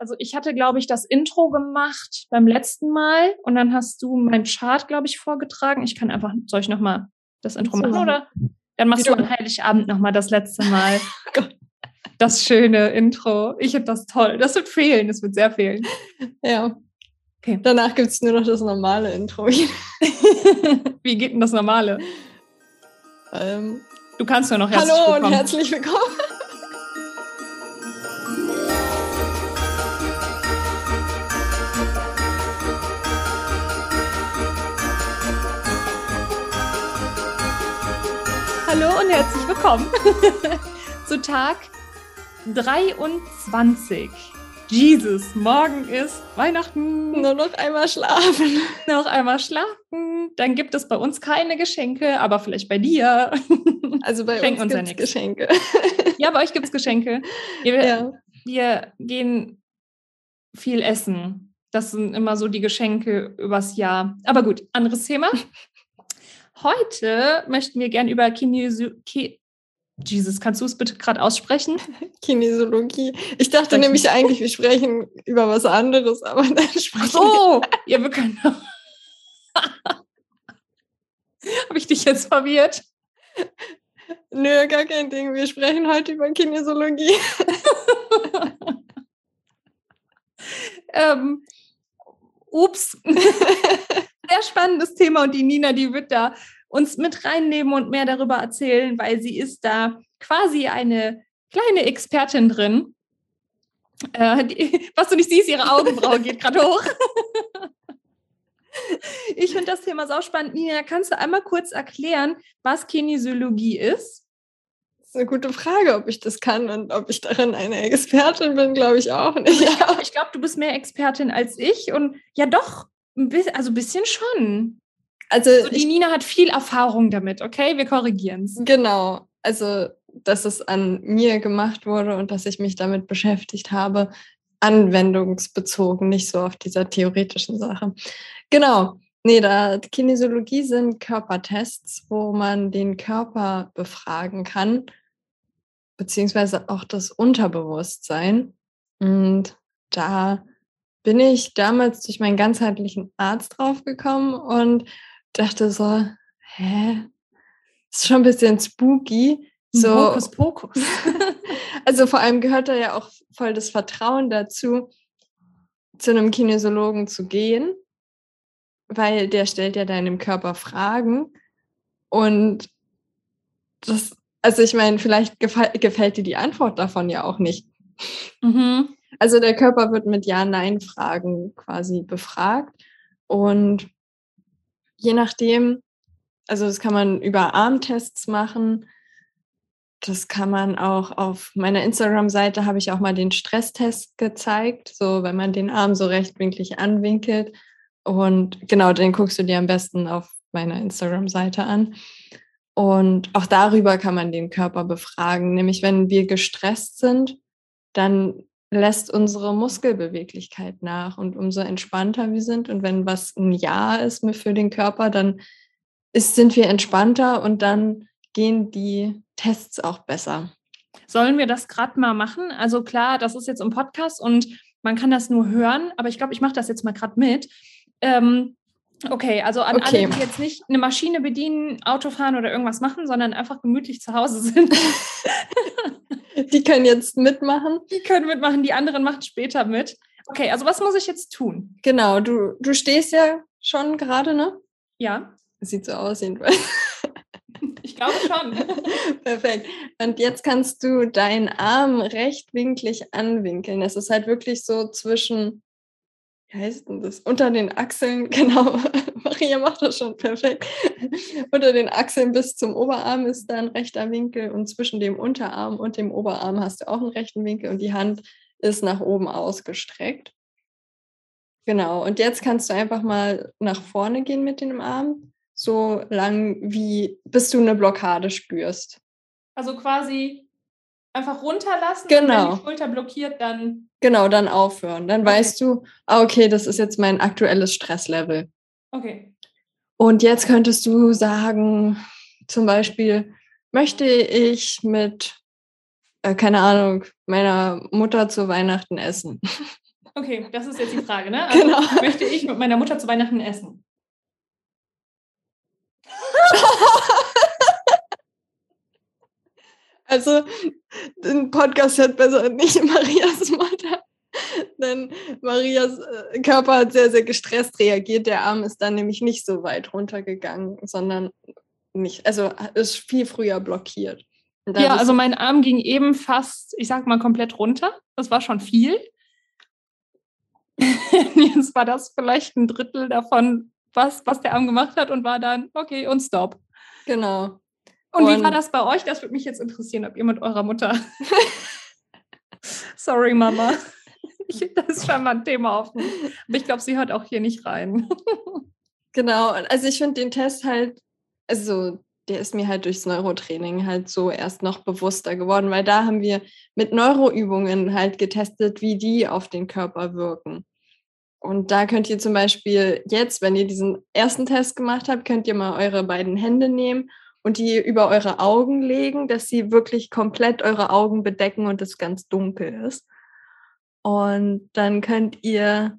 Also ich hatte, glaube ich, das Intro gemacht beim letzten Mal und dann hast du meinen Chart, glaube ich, vorgetragen. Ich kann einfach, soll ich nochmal das Intro machen, oder? Dann machst du am Heiligabend nochmal das letzte Mal. das schöne Intro. Ich finde das toll. Das wird fehlen, das wird sehr fehlen. Ja. Okay. Danach gibt es nur noch das normale Intro. Wie geht denn das normale? Ähm, du kannst ja noch herzlich Hallo willkommen. und herzlich willkommen. Hallo und herzlich willkommen zu Tag 23. Jesus, morgen ist Weihnachten. Nur noch einmal schlafen. Noch einmal schlafen. Dann gibt es bei uns keine Geschenke, aber vielleicht bei dir. Also bei Schenk uns, uns ja gibt's nix. Geschenke. Ja, bei euch gibt es Geschenke. Wir, Ja. wir gehen viel essen. Das sind immer so die Geschenke übers Jahr. Aber gut, anderes Thema. Heute möchten wir gern über Kinesi Ki Jesus, kannst du es bitte gerade aussprechen? Kinesiologie. Ich dachte ich nämlich eigentlich, wir sprechen über was anderes, aber dann sprechen Ach so, ja, wir können. Habe ich dich jetzt verwirrt? wir. Nö, gar kein Ding. Wir sprechen heute über Kinesiologie. ähm, ups. Sehr spannendes Thema und die Nina, die wird da uns mit reinnehmen und mehr darüber erzählen, weil sie ist da quasi eine kleine Expertin drin. Äh, die, was du nicht siehst, ihre Augenbraue geht gerade hoch. ich finde das Thema sau spannend. Nina, kannst du einmal kurz erklären, was Kinesiologie ist? Das ist eine gute Frage, ob ich das kann und ob ich darin eine Expertin bin, glaube ich auch nicht. Ich glaube, glaub, du bist mehr Expertin als ich und ja doch, also ein bisschen schon. Also, Also die ich, Nina hat viel Erfahrung damit, okay? Wir korrigieren es. genau. Also, dass es an mir gemacht wurde und dass ich mich damit beschäftigt habe, anwendungsbezogen, nicht so auf dieser theoretischen Sache. Genau. Nee, da Kinesiologie sind Körpertests, wo man den Körper befragen kann, beziehungsweise auch das Unterbewusstsein. Und da bin ich damals durch meinen ganzheitlichen Arzt draufgekommen und dachte so, hä? Das ist schon ein bisschen spooky. So, Hokus Pokus. also vor allem gehört da ja auch voll das Vertrauen dazu, zu einem Kinesiologen zu gehen, weil der stellt ja deinem Körper Fragen und das, also ich meine, vielleicht gefällt dir die Antwort davon ja auch nicht. mhm. Also der Körper wird mit Ja-Nein-Fragen quasi befragt. Und je nachdem, also das kann man über Armtests machen, das kann man auch auf meiner Instagram-Seite habe ich auch mal den Stresstest gezeigt, so wenn man den Arm so rechtwinklig anwinkelt. Und genau, den guckst du dir am besten auf meiner Instagram-Seite an. Und auch darüber kann man den Körper befragen, nämlich wenn wir gestresst sind, dann lässt unsere Muskelbeweglichkeit nach und umso entspannter wir sind und wenn was ein Ja ist für den Körper, dann ist, sind wir entspannter und dann gehen die Tests auch besser. Sollen wir das gerade mal machen? Also klar, das ist jetzt im Podcast und man kann das nur hören, aber ich glaube, ich mache das jetzt mal gerade mit. Ähm, okay, also an Okay. alle, die jetzt nicht eine Maschine bedienen, Auto fahren oder irgendwas machen, sondern einfach gemütlich zu Hause sind, Die können jetzt mitmachen. die können mitmachen, die anderen machen später mit. Okay, also was muss ich jetzt tun? Genau, du, du stehst ja schon gerade, ne? Ja, Sieht so aus jedenfalls. ich glaube schon. Perfekt. Und jetzt kannst du deinen Arm rechtwinklig anwinkeln. Es ist halt wirklich so zwischen, wie heißt denn das? Unter den Achseln, genau. Maria macht das schon perfekt. Unter den Achseln bis zum Oberarm ist da ein rechter Winkel und zwischen dem Unterarm und dem Oberarm hast du auch einen rechten Winkel und die Hand ist nach oben ausgestreckt. Genau. Und jetzt kannst du einfach mal nach vorne gehen mit dem Arm, so lang wie bis du eine Blockade spürst. Also quasi einfach runterlassen. Genau. wenn die Schulter blockiert, dann Genau, dann aufhören. Dann Okay. weißt du, ah, okay, das ist jetzt mein aktuelles Stresslevel. okay. Und jetzt könntest du sagen, zum Beispiel, möchte ich mit, äh, keine Ahnung, meiner Mutter zu Weihnachten essen? Okay, das ist jetzt die Frage, ne? Also genau. Möchte ich mit meiner Mutter zu Weihnachten essen? Also, den Podcast hört besser nicht Marias Mutter. Denn Marias äh, Körper hat sehr, sehr gestresst reagiert. Der Arm ist dann nämlich nicht so weit runtergegangen, sondern nicht, also ist viel früher blockiert. Ja, also mein Arm ging eben fast, ich sag mal, komplett runter. Das war schon viel. Jetzt war das vielleicht ein Drittel davon, was, was der Arm gemacht hat und war dann, okay, und stop. Genau. Und, und wie war das bei euch? Das würde mich jetzt interessieren, ob ihr mit eurer Mutter. Sorry, Mama. Ich, das ist schon mal ein Thema offen. Aber ich glaube, sie hört auch hier nicht rein. genau. Also ich finde den Test halt, also der ist mir halt durchs Neurotraining halt so erst noch bewusster geworden, weil da haben wir mit Neuroübungen halt getestet, wie die auf den Körper wirken. Und da könnt ihr zum Beispiel jetzt, wenn ihr diesen ersten Test gemacht habt, könnt ihr mal eure beiden Hände nehmen und die über eure Augen legen, dass sie wirklich komplett eure Augen bedecken und es ganz dunkel ist. Und dann könnt ihr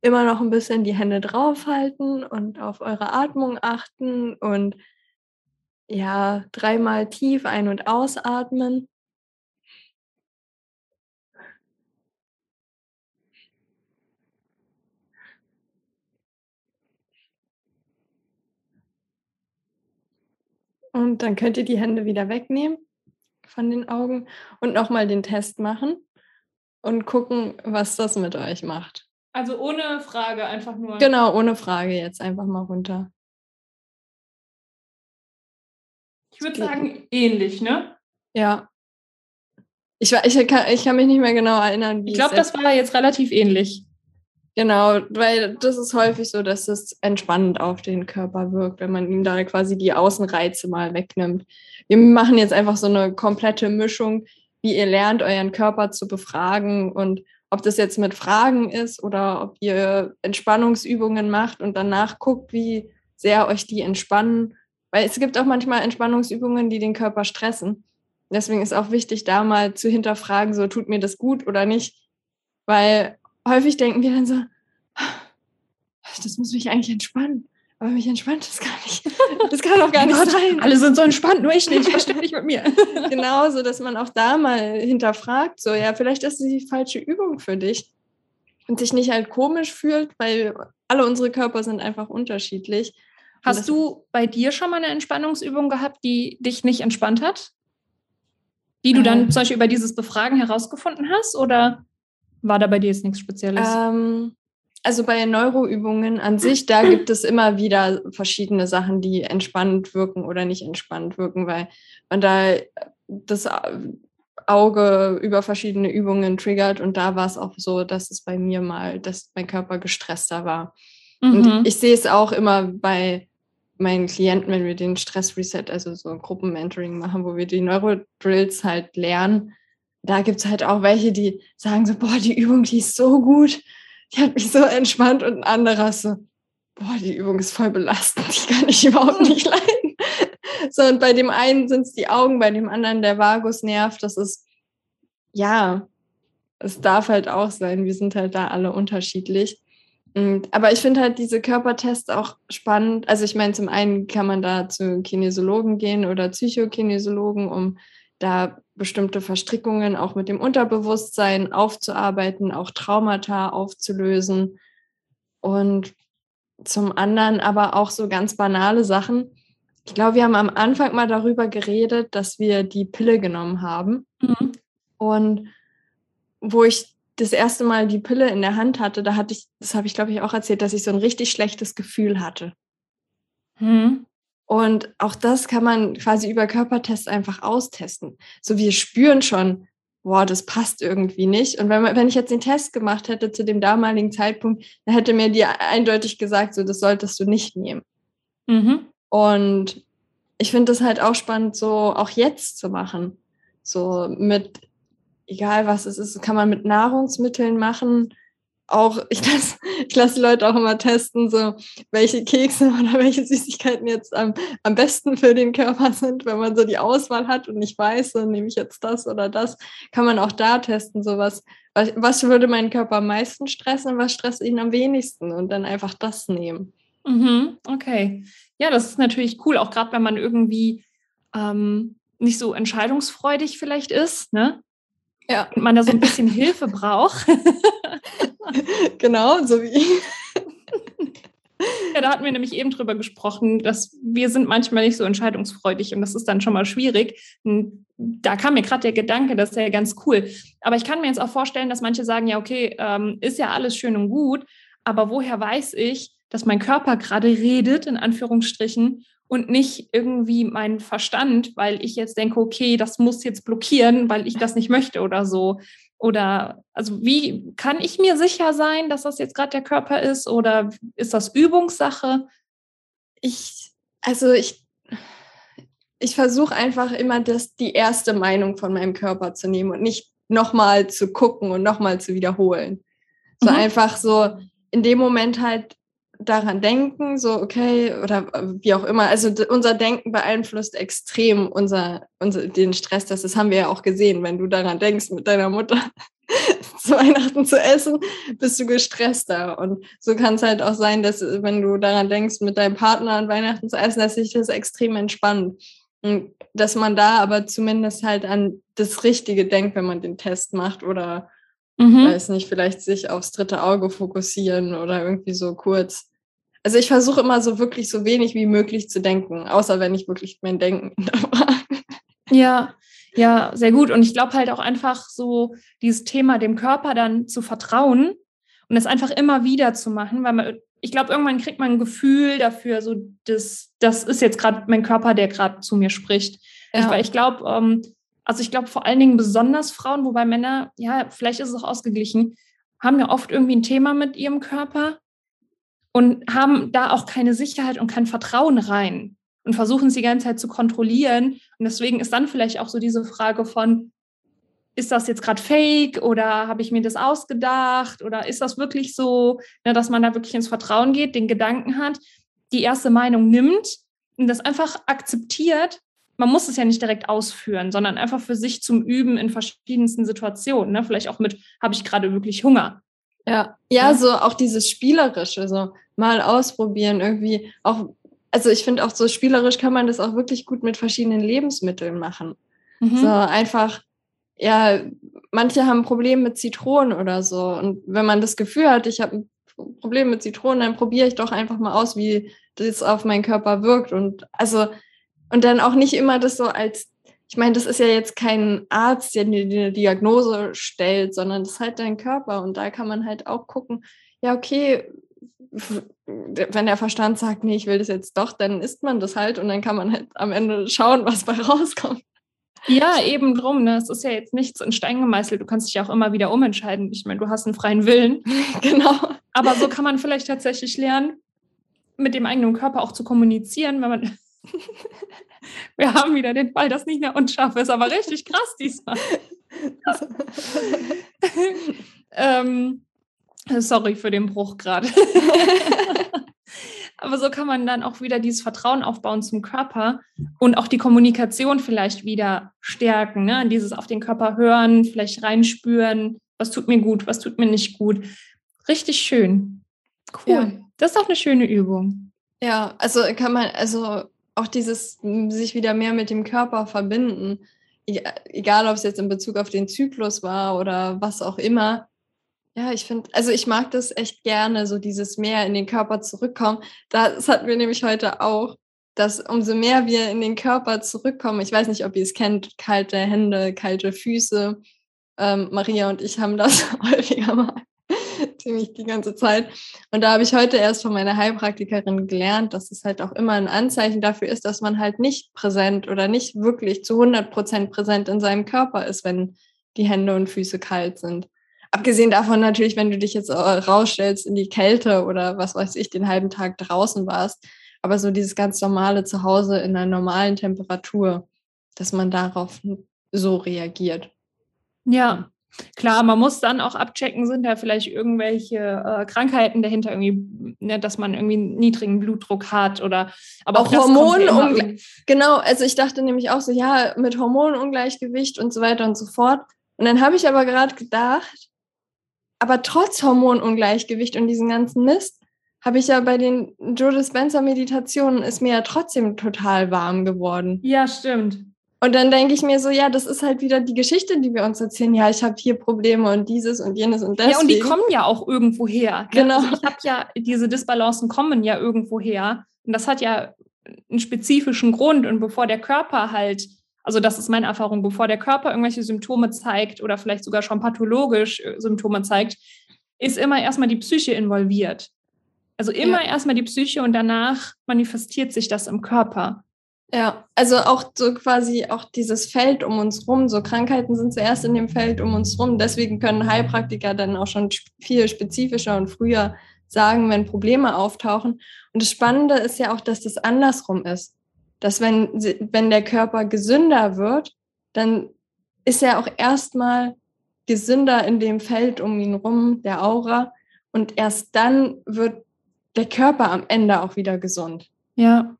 immer noch ein bisschen die Hände draufhalten und auf eure Atmung achten und ja, dreimal tief ein- und ausatmen. Und dann könnt ihr die Hände wieder wegnehmen von den Augen und nochmal den Test machen und gucken, was das mit euch macht. Also ohne Frage, einfach nur. Genau, ohne Frage jetzt einfach mal runter. Ich würde sagen, ähnlich, ne? Ja. Ich, ich, kann, ich kann mich nicht mehr genau erinnern, wie Ich glaube, das war jetzt relativ ähnlich. Genau, weil das ist häufig so, dass es entspannend auf den Körper wirkt, wenn man ihm da quasi die Außenreize mal wegnimmt. Wir machen jetzt einfach so eine komplette Mischung, wie ihr lernt, euren Körper zu befragen und ob das jetzt mit Fragen ist oder ob ihr Entspannungsübungen macht und danach guckt, wie sehr euch die entspannen. Weil es gibt auch manchmal Entspannungsübungen, die den Körper stressen. Deswegen ist auch wichtig, da mal zu hinterfragen, so tut mir das gut oder nicht. Weil häufig denken wir dann so, das muss mich eigentlich entspannen. Aber mich entspannt das gar nicht. Das kann doch gar nicht Gott, sein. Alle sind so entspannt, nur ich nicht. Was stimmt nicht mit mir? genau, so dass man auch da mal hinterfragt, so, ja, vielleicht ist es die falsche Übung für dich. Und sich nicht halt komisch fühlt, weil alle unsere Körper sind einfach unterschiedlich. Hast du bei dir schon mal eine Entspannungsübung gehabt, die dich nicht entspannt hat? Die du dann äh, zum Beispiel über dieses Befragen herausgefunden hast? Oder war da bei dir jetzt nichts Spezielles? Ähm, also bei Neuroübungen an sich, da gibt es immer wieder verschiedene Sachen, die entspannend wirken oder nicht entspannend wirken, weil man da das Auge über verschiedene Übungen triggert und da war es auch so, dass es bei mir mal, dass mein Körper gestresster war. Mhm. Und ich sehe es auch immer bei meinen Klienten, wenn wir den Stress-Reset, also so ein Gruppenmentoring machen, wo wir die Neurodrills halt lernen, da gibt es halt auch welche, die sagen so, boah, die Übung, die ist so gut, die hat mich so entspannt und ein anderer so, boah, die Übung ist voll belastend, die kann ich überhaupt nicht leiden. So, und bei dem einen sind es die Augen, bei dem anderen der Vagusnerv, das ist, ja, es darf halt auch sein, wir sind halt da alle unterschiedlich. Und, aber ich finde halt diese Körpertests auch spannend. Also ich meine, zum einen kann man da zu Kinesiologen gehen oder Psychokinesiologen, um da bestimmte Verstrickungen auch mit dem Unterbewusstsein aufzuarbeiten, auch Traumata aufzulösen und zum anderen aber auch so ganz banale Sachen. Ich glaube, wir haben am Anfang mal darüber geredet, dass wir die Pille genommen haben. Mhm. Und wo ich das erste Mal die Pille in der Hand hatte, da hatte ich, das habe ich glaube ich auch erzählt, dass ich so ein richtig schlechtes Gefühl hatte. Mhm. Und auch das kann man quasi über Körpertests einfach austesten. So wir spüren schon, boah, das passt irgendwie nicht. Und wenn, man, wenn ich jetzt den Test gemacht hätte zu dem damaligen Zeitpunkt, dann hätte mir die eindeutig gesagt, so das solltest du nicht nehmen. Mhm. Und ich finde das halt auch spannend, so auch jetzt zu machen. So mit, egal was es ist, kann man mit Nahrungsmitteln machen. Auch, ich lasse ich lass die Leute auch immer testen, so welche Kekse oder welche Süßigkeiten jetzt am, am besten für den Körper sind, wenn man so die Auswahl hat und nicht weiß, so nehme ich jetzt das oder das, kann man auch da testen, so was, was, was würde meinen Körper am meisten stressen und was stresst ihn am wenigsten und dann einfach das nehmen. Mhm, okay. Ja, das ist natürlich cool, auch gerade wenn man irgendwie ähm, nicht so entscheidungsfreudig vielleicht ist, ne? Ja. Und man da so ein bisschen Hilfe braucht. genau, so wie ich. Ja, da hatten wir nämlich eben drüber gesprochen, dass wir sind manchmal nicht so entscheidungsfreudig und das ist dann schon mal schwierig. Und da kam mir gerade der Gedanke, das ist ja ganz cool. Aber ich kann mir jetzt auch vorstellen, dass manche sagen, ja, okay, ähm, ist ja alles schön und gut, aber woher weiß ich, dass mein Körper gerade redet, in Anführungsstrichen, und nicht irgendwie mein Verstand, weil ich jetzt denke, okay, das muss jetzt blockieren, weil ich das nicht möchte oder so. Oder also wie kann ich mir sicher sein, dass das jetzt gerade der Körper ist oder ist das Übungssache? Ich, also ich, ich versuche einfach immer das, die erste Meinung von meinem Körper zu nehmen und nicht nochmal zu gucken und nochmal zu wiederholen. So mhm. einfach so in dem Moment halt daran denken, so okay, oder wie auch immer. Also unser Denken beeinflusst extrem unser, unser, den Stress. Das, das haben wir ja auch gesehen. Wenn du daran denkst, mit deiner Mutter zu Weihnachten zu essen, bist du gestresster. Und so kann es halt auch sein, dass wenn du daran denkst, mit deinem Partner an Weihnachten zu essen, dass sich das extrem entspannt. Und dass man da aber zumindest halt an das Richtige denkt, wenn man den Test macht oder mhm. weiß nicht, vielleicht sich aufs dritte Auge fokussieren oder irgendwie so kurz also ich versuche immer so wirklich so wenig wie möglich zu denken, außer wenn ich wirklich mein Denken. Ja, ja, sehr gut. Und ich glaube halt auch einfach so dieses Thema dem Körper dann zu vertrauen und es einfach immer wieder zu machen, weil man, ich glaube, irgendwann kriegt man ein Gefühl dafür, so das, das ist jetzt gerade mein Körper, der gerade zu mir spricht. Ja. Ich, weil ich glaube, ähm, also ich glaube vor allen Dingen besonders Frauen, wobei Männer, ja, vielleicht ist es auch ausgeglichen, haben ja oft irgendwie ein Thema mit ihrem Körper und haben da auch keine Sicherheit und kein Vertrauen rein und versuchen es die ganze Zeit zu kontrollieren. Und deswegen ist dann vielleicht auch so diese Frage von, ist das jetzt gerade fake oder habe ich mir das ausgedacht oder ist das wirklich so, ne, dass man da wirklich ins Vertrauen geht, den Gedanken hat, die erste Meinung nimmt und das einfach akzeptiert. Man muss es ja nicht direkt ausführen, sondern einfach für sich zum Üben in verschiedensten Situationen. Ne? Vielleicht auch mit, habe ich gerade wirklich Hunger? Ja, ja, so auch dieses Spielerische, so mal ausprobieren, irgendwie auch, also ich finde auch so spielerisch kann man das auch wirklich gut mit verschiedenen Lebensmitteln machen. Mhm. So einfach, ja, manche haben ein Problem mit Zitronen oder so. Und wenn man das Gefühl hat, ich habe ein Problem mit Zitronen, dann probiere ich doch einfach mal aus, wie das auf meinen Körper wirkt. Und also, und dann auch nicht immer das so als ich meine, das ist ja jetzt kein Arzt, der dir eine Diagnose stellt, sondern das ist halt dein Körper. Und da kann man halt auch gucken, ja, okay, wenn der Verstand sagt, nee, ich will das jetzt doch, dann isst man das halt und dann kann man halt am Ende schauen, was bei rauskommt. Ja, eben drum. Ne? Es ist ja jetzt nichts in Stein gemeißelt. Du kannst dich ja auch immer wieder umentscheiden. Ich meine, du hast einen freien Willen. genau. Aber so kann man vielleicht tatsächlich lernen, mit dem eigenen Körper auch zu kommunizieren, wenn man Wir haben wieder den Fall, dass nicht mehr unscharf ist, aber richtig krass diesmal. ähm, sorry für den Bruch gerade. aber so kann man dann auch wieder dieses Vertrauen aufbauen zum Körper und auch die Kommunikation vielleicht wieder stärken. Ne? Dieses auf den Körper hören, vielleicht reinspüren, was tut mir gut, was tut mir nicht gut. Richtig schön. Cool. Ja. Das ist auch eine schöne Übung. Ja, also kann man, also auch dieses sich wieder mehr mit dem Körper verbinden, egal ob es jetzt in Bezug auf den Zyklus war oder was auch immer. Ja, ich finde, also ich mag das echt gerne, so dieses mehr in den Körper zurückkommen. Das hatten wir nämlich heute auch, dass umso mehr wir in den Körper zurückkommen, ich weiß nicht, ob ihr es kennt, kalte Hände, kalte Füße. Ähm, Maria und ich haben das häufiger mal. Ziemlich die ganze Zeit. Und da habe ich heute erst von meiner Heilpraktikerin gelernt, dass es halt auch immer ein Anzeichen dafür ist, dass man halt nicht präsent oder nicht wirklich zu 100 Prozent präsent in seinem Körper ist, wenn die Hände und Füße kalt sind. Abgesehen davon natürlich, wenn du dich jetzt rausstellst in die Kälte oder was weiß ich, den halben Tag draußen warst. Aber so dieses ganz normale Zuhause in einer normalen Temperatur, dass man darauf so reagiert. Ja, Klar, man muss dann auch abchecken, sind da vielleicht irgendwelche äh, Krankheiten dahinter, irgendwie, ne, dass man irgendwie niedrigen Blutdruck hat oder aber auch, auch Hormonungleichgewicht. Genau, also ich dachte nämlich auch so, ja, mit Hormonungleichgewicht und so weiter und so fort. Und dann habe ich aber gerade gedacht, aber trotz Hormonungleichgewicht und diesen ganzen Mist, habe ich ja bei den Joe Dispenza Meditationen ist mir ja trotzdem total warm geworden. Ja, stimmt. Und dann denke ich mir so, ja, das ist halt wieder die Geschichte, die wir uns erzählen. Ja, ich habe hier Probleme und dieses und jenes und das. Ja, und die kommen ja auch irgendwo her. Ne? Genau. Also ich habe ja, diese Disbalancen kommen ja irgendwo her. Und das hat ja einen spezifischen Grund. Und bevor der Körper halt, also das ist meine Erfahrung, bevor der Körper irgendwelche Symptome zeigt oder vielleicht sogar schon pathologisch äh, Symptome zeigt, ist immer erstmal die Psyche involviert. Also immer ja. erstmal die Psyche und danach manifestiert sich das im Körper. Ja, also auch so quasi auch dieses Feld um uns rum. So Krankheiten sind zuerst in dem Feld um uns rum. Deswegen können Heilpraktiker dann auch schon viel spezifischer und früher sagen, wenn Probleme auftauchen. Und das Spannende ist ja auch, dass das andersrum ist. Dass wenn, wenn der Körper gesünder wird, dann ist er auch erstmal gesünder in dem Feld um ihn rum, der Aura. Und erst dann wird der Körper am Ende auch wieder gesund. Ja,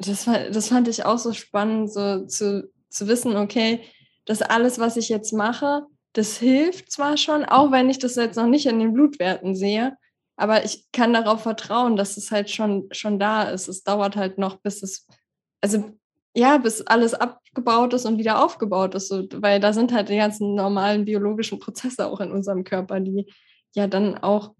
das, das fand ich auch so spannend, so zu, zu wissen, okay, das alles, was ich jetzt mache, das hilft zwar schon, auch wenn ich das jetzt noch nicht in den Blutwerten sehe, aber ich kann darauf vertrauen, dass es halt schon, schon da ist. Es dauert halt noch, bis es, also ja, bis alles abgebaut ist und wieder aufgebaut ist, so, weil da sind halt die ganzen normalen biologischen Prozesse auch in unserem Körper, die ja dann auch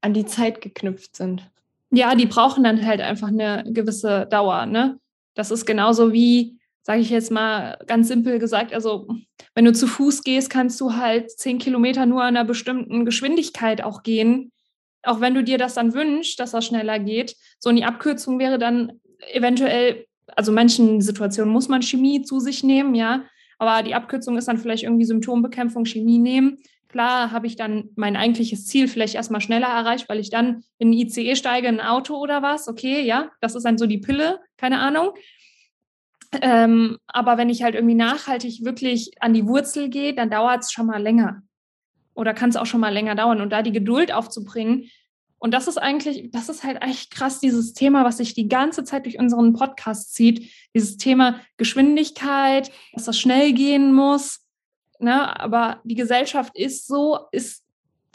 an die Zeit geknüpft sind. Ja, die brauchen dann halt einfach eine gewisse Dauer. Ne? Das ist genauso wie, sage ich jetzt mal ganz simpel gesagt, also wenn du zu Fuß gehst, kannst du halt zehn Kilometer nur in einer bestimmten Geschwindigkeit auch gehen, auch wenn du dir das dann wünschst, dass das schneller geht. So, die Abkürzung wäre dann eventuell, also manchen Situationen muss man Chemie zu sich nehmen, ja, aber die Abkürzung ist dann vielleicht irgendwie Symptombekämpfung, Chemie nehmen. Klar habe ich dann mein eigentliches Ziel vielleicht erstmal schneller erreicht, weil ich dann in ein ICE steige, in ein Auto oder was. Okay, ja, das ist dann so die Pille, keine Ahnung. Ähm, aber wenn ich halt irgendwie nachhaltig wirklich an die Wurzel gehe, dann dauert es schon mal länger. Oder kann es auch schon mal länger dauern. Und da die Geduld aufzubringen, und das ist eigentlich, das ist halt echt krass, dieses Thema, was sich die ganze Zeit durch unseren Podcast zieht. Dieses Thema Geschwindigkeit, dass das schnell gehen muss. Ne? Aber die Gesellschaft ist so, ist,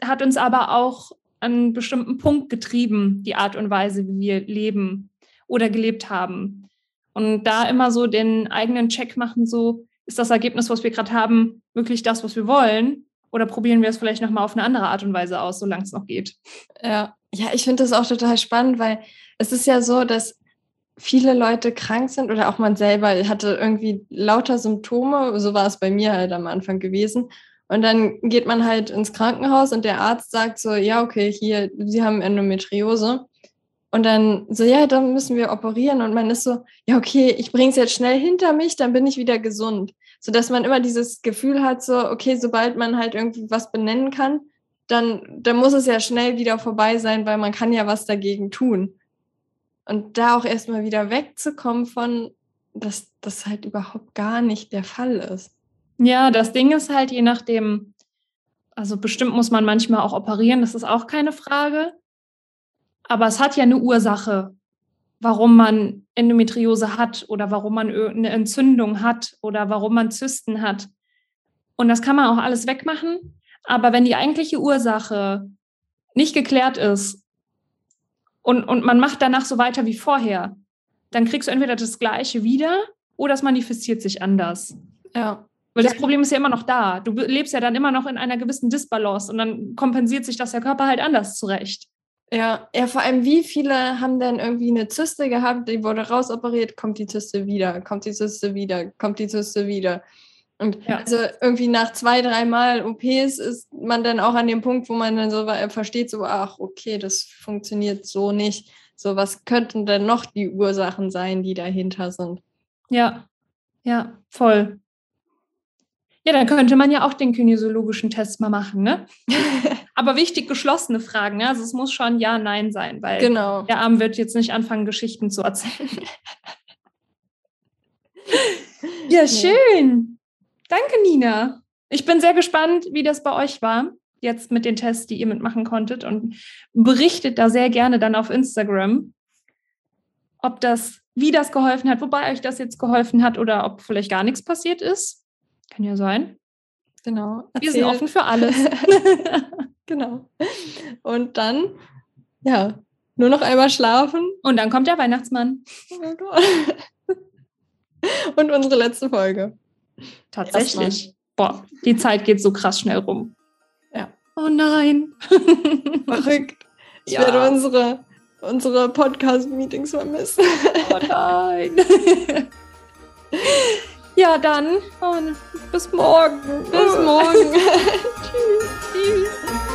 hat uns aber auch an einen bestimmten Punkt getrieben, die Art und Weise, wie wir leben oder gelebt haben. Und da immer so den eigenen Check machen, so ist das Ergebnis, was wir gerade haben, wirklich das, was wir wollen? Oder probieren wir es vielleicht nochmal auf eine andere Art und Weise aus, solange es noch geht? Ja, ja ich finde das auch total spannend, weil es ist ja so, dass viele Leute krank sind oder auch man selber hatte irgendwie lauter Symptome, so war es bei mir halt am Anfang gewesen. Und dann geht man halt ins Krankenhaus und der Arzt sagt so, ja, okay, hier, Sie haben Endometriose. Und dann so, ja, dann müssen wir operieren. Und man ist so, ja, okay, ich bringe es jetzt schnell hinter mich, dann bin ich wieder gesund. So dass man immer dieses Gefühl hat, so, okay, sobald man halt irgendwie was benennen kann, dann, dann muss es ja schnell wieder vorbei sein, weil man kann ja was dagegen tun. Und da auch erstmal wieder wegzukommen von, dass das halt überhaupt gar nicht der Fall ist. Ja, das Ding ist halt, je nachdem, also bestimmt muss man manchmal auch operieren, das ist auch keine Frage. Aber es hat ja eine Ursache, warum man Endometriose hat oder warum man eine Entzündung hat oder warum man Zysten hat. Und das kann man auch alles wegmachen. Aber wenn die eigentliche Ursache nicht geklärt ist und, und man macht danach so weiter wie vorher, dann kriegst du entweder das Gleiche wieder oder es manifestiert sich anders. Ja. Weil das Problem ist ja immer noch da. Du lebst ja dann immer noch in einer gewissen Disbalance und dann kompensiert sich das der Körper halt anders zurecht. Ja, ja, vor allem, wie viele haben denn irgendwie eine Zyste gehabt, die wurde rausoperiert, kommt die Zyste wieder, kommt die Zyste wieder, kommt die Zyste wieder. Und ja. also irgendwie nach zwei, dreimal OPs ist man dann auch an dem Punkt, wo man dann so versteht, so, ach, okay, das funktioniert so nicht. So, was könnten denn noch die Ursachen sein, die dahinter sind? Ja, ja, voll. Ja, dann könnte man ja auch den kinesiologischen Test mal machen, ne? Aber wichtig geschlossene Fragen, ne? Also es muss schon Ja, Nein sein, weil genau. der Arm wird jetzt nicht anfangen, Geschichten zu erzählen. ja, schön. Danke, Nina. Ich bin sehr gespannt, wie das bei euch war, jetzt mit den Tests, die ihr mitmachen konntet und berichtet da sehr gerne dann auf Instagram, ob das, wie das geholfen hat, wobei euch das jetzt geholfen hat oder ob vielleicht gar nichts passiert ist. Kann ja sein. Genau. Erzähl. Wir sind offen für alles. genau. Und dann, ja, nur noch einmal schlafen. Und dann kommt der Weihnachtsmann. Und unsere letzte Folge. Tatsächlich. Boah, die Zeit geht so krass schnell rum. Ja. Oh nein. Verrückt. Ich ja. werde unsere, unsere Podcast-Meetings vermissen. Oh nein. ja, dann. Bis morgen. Bis morgen. Tschüss. Tschüss.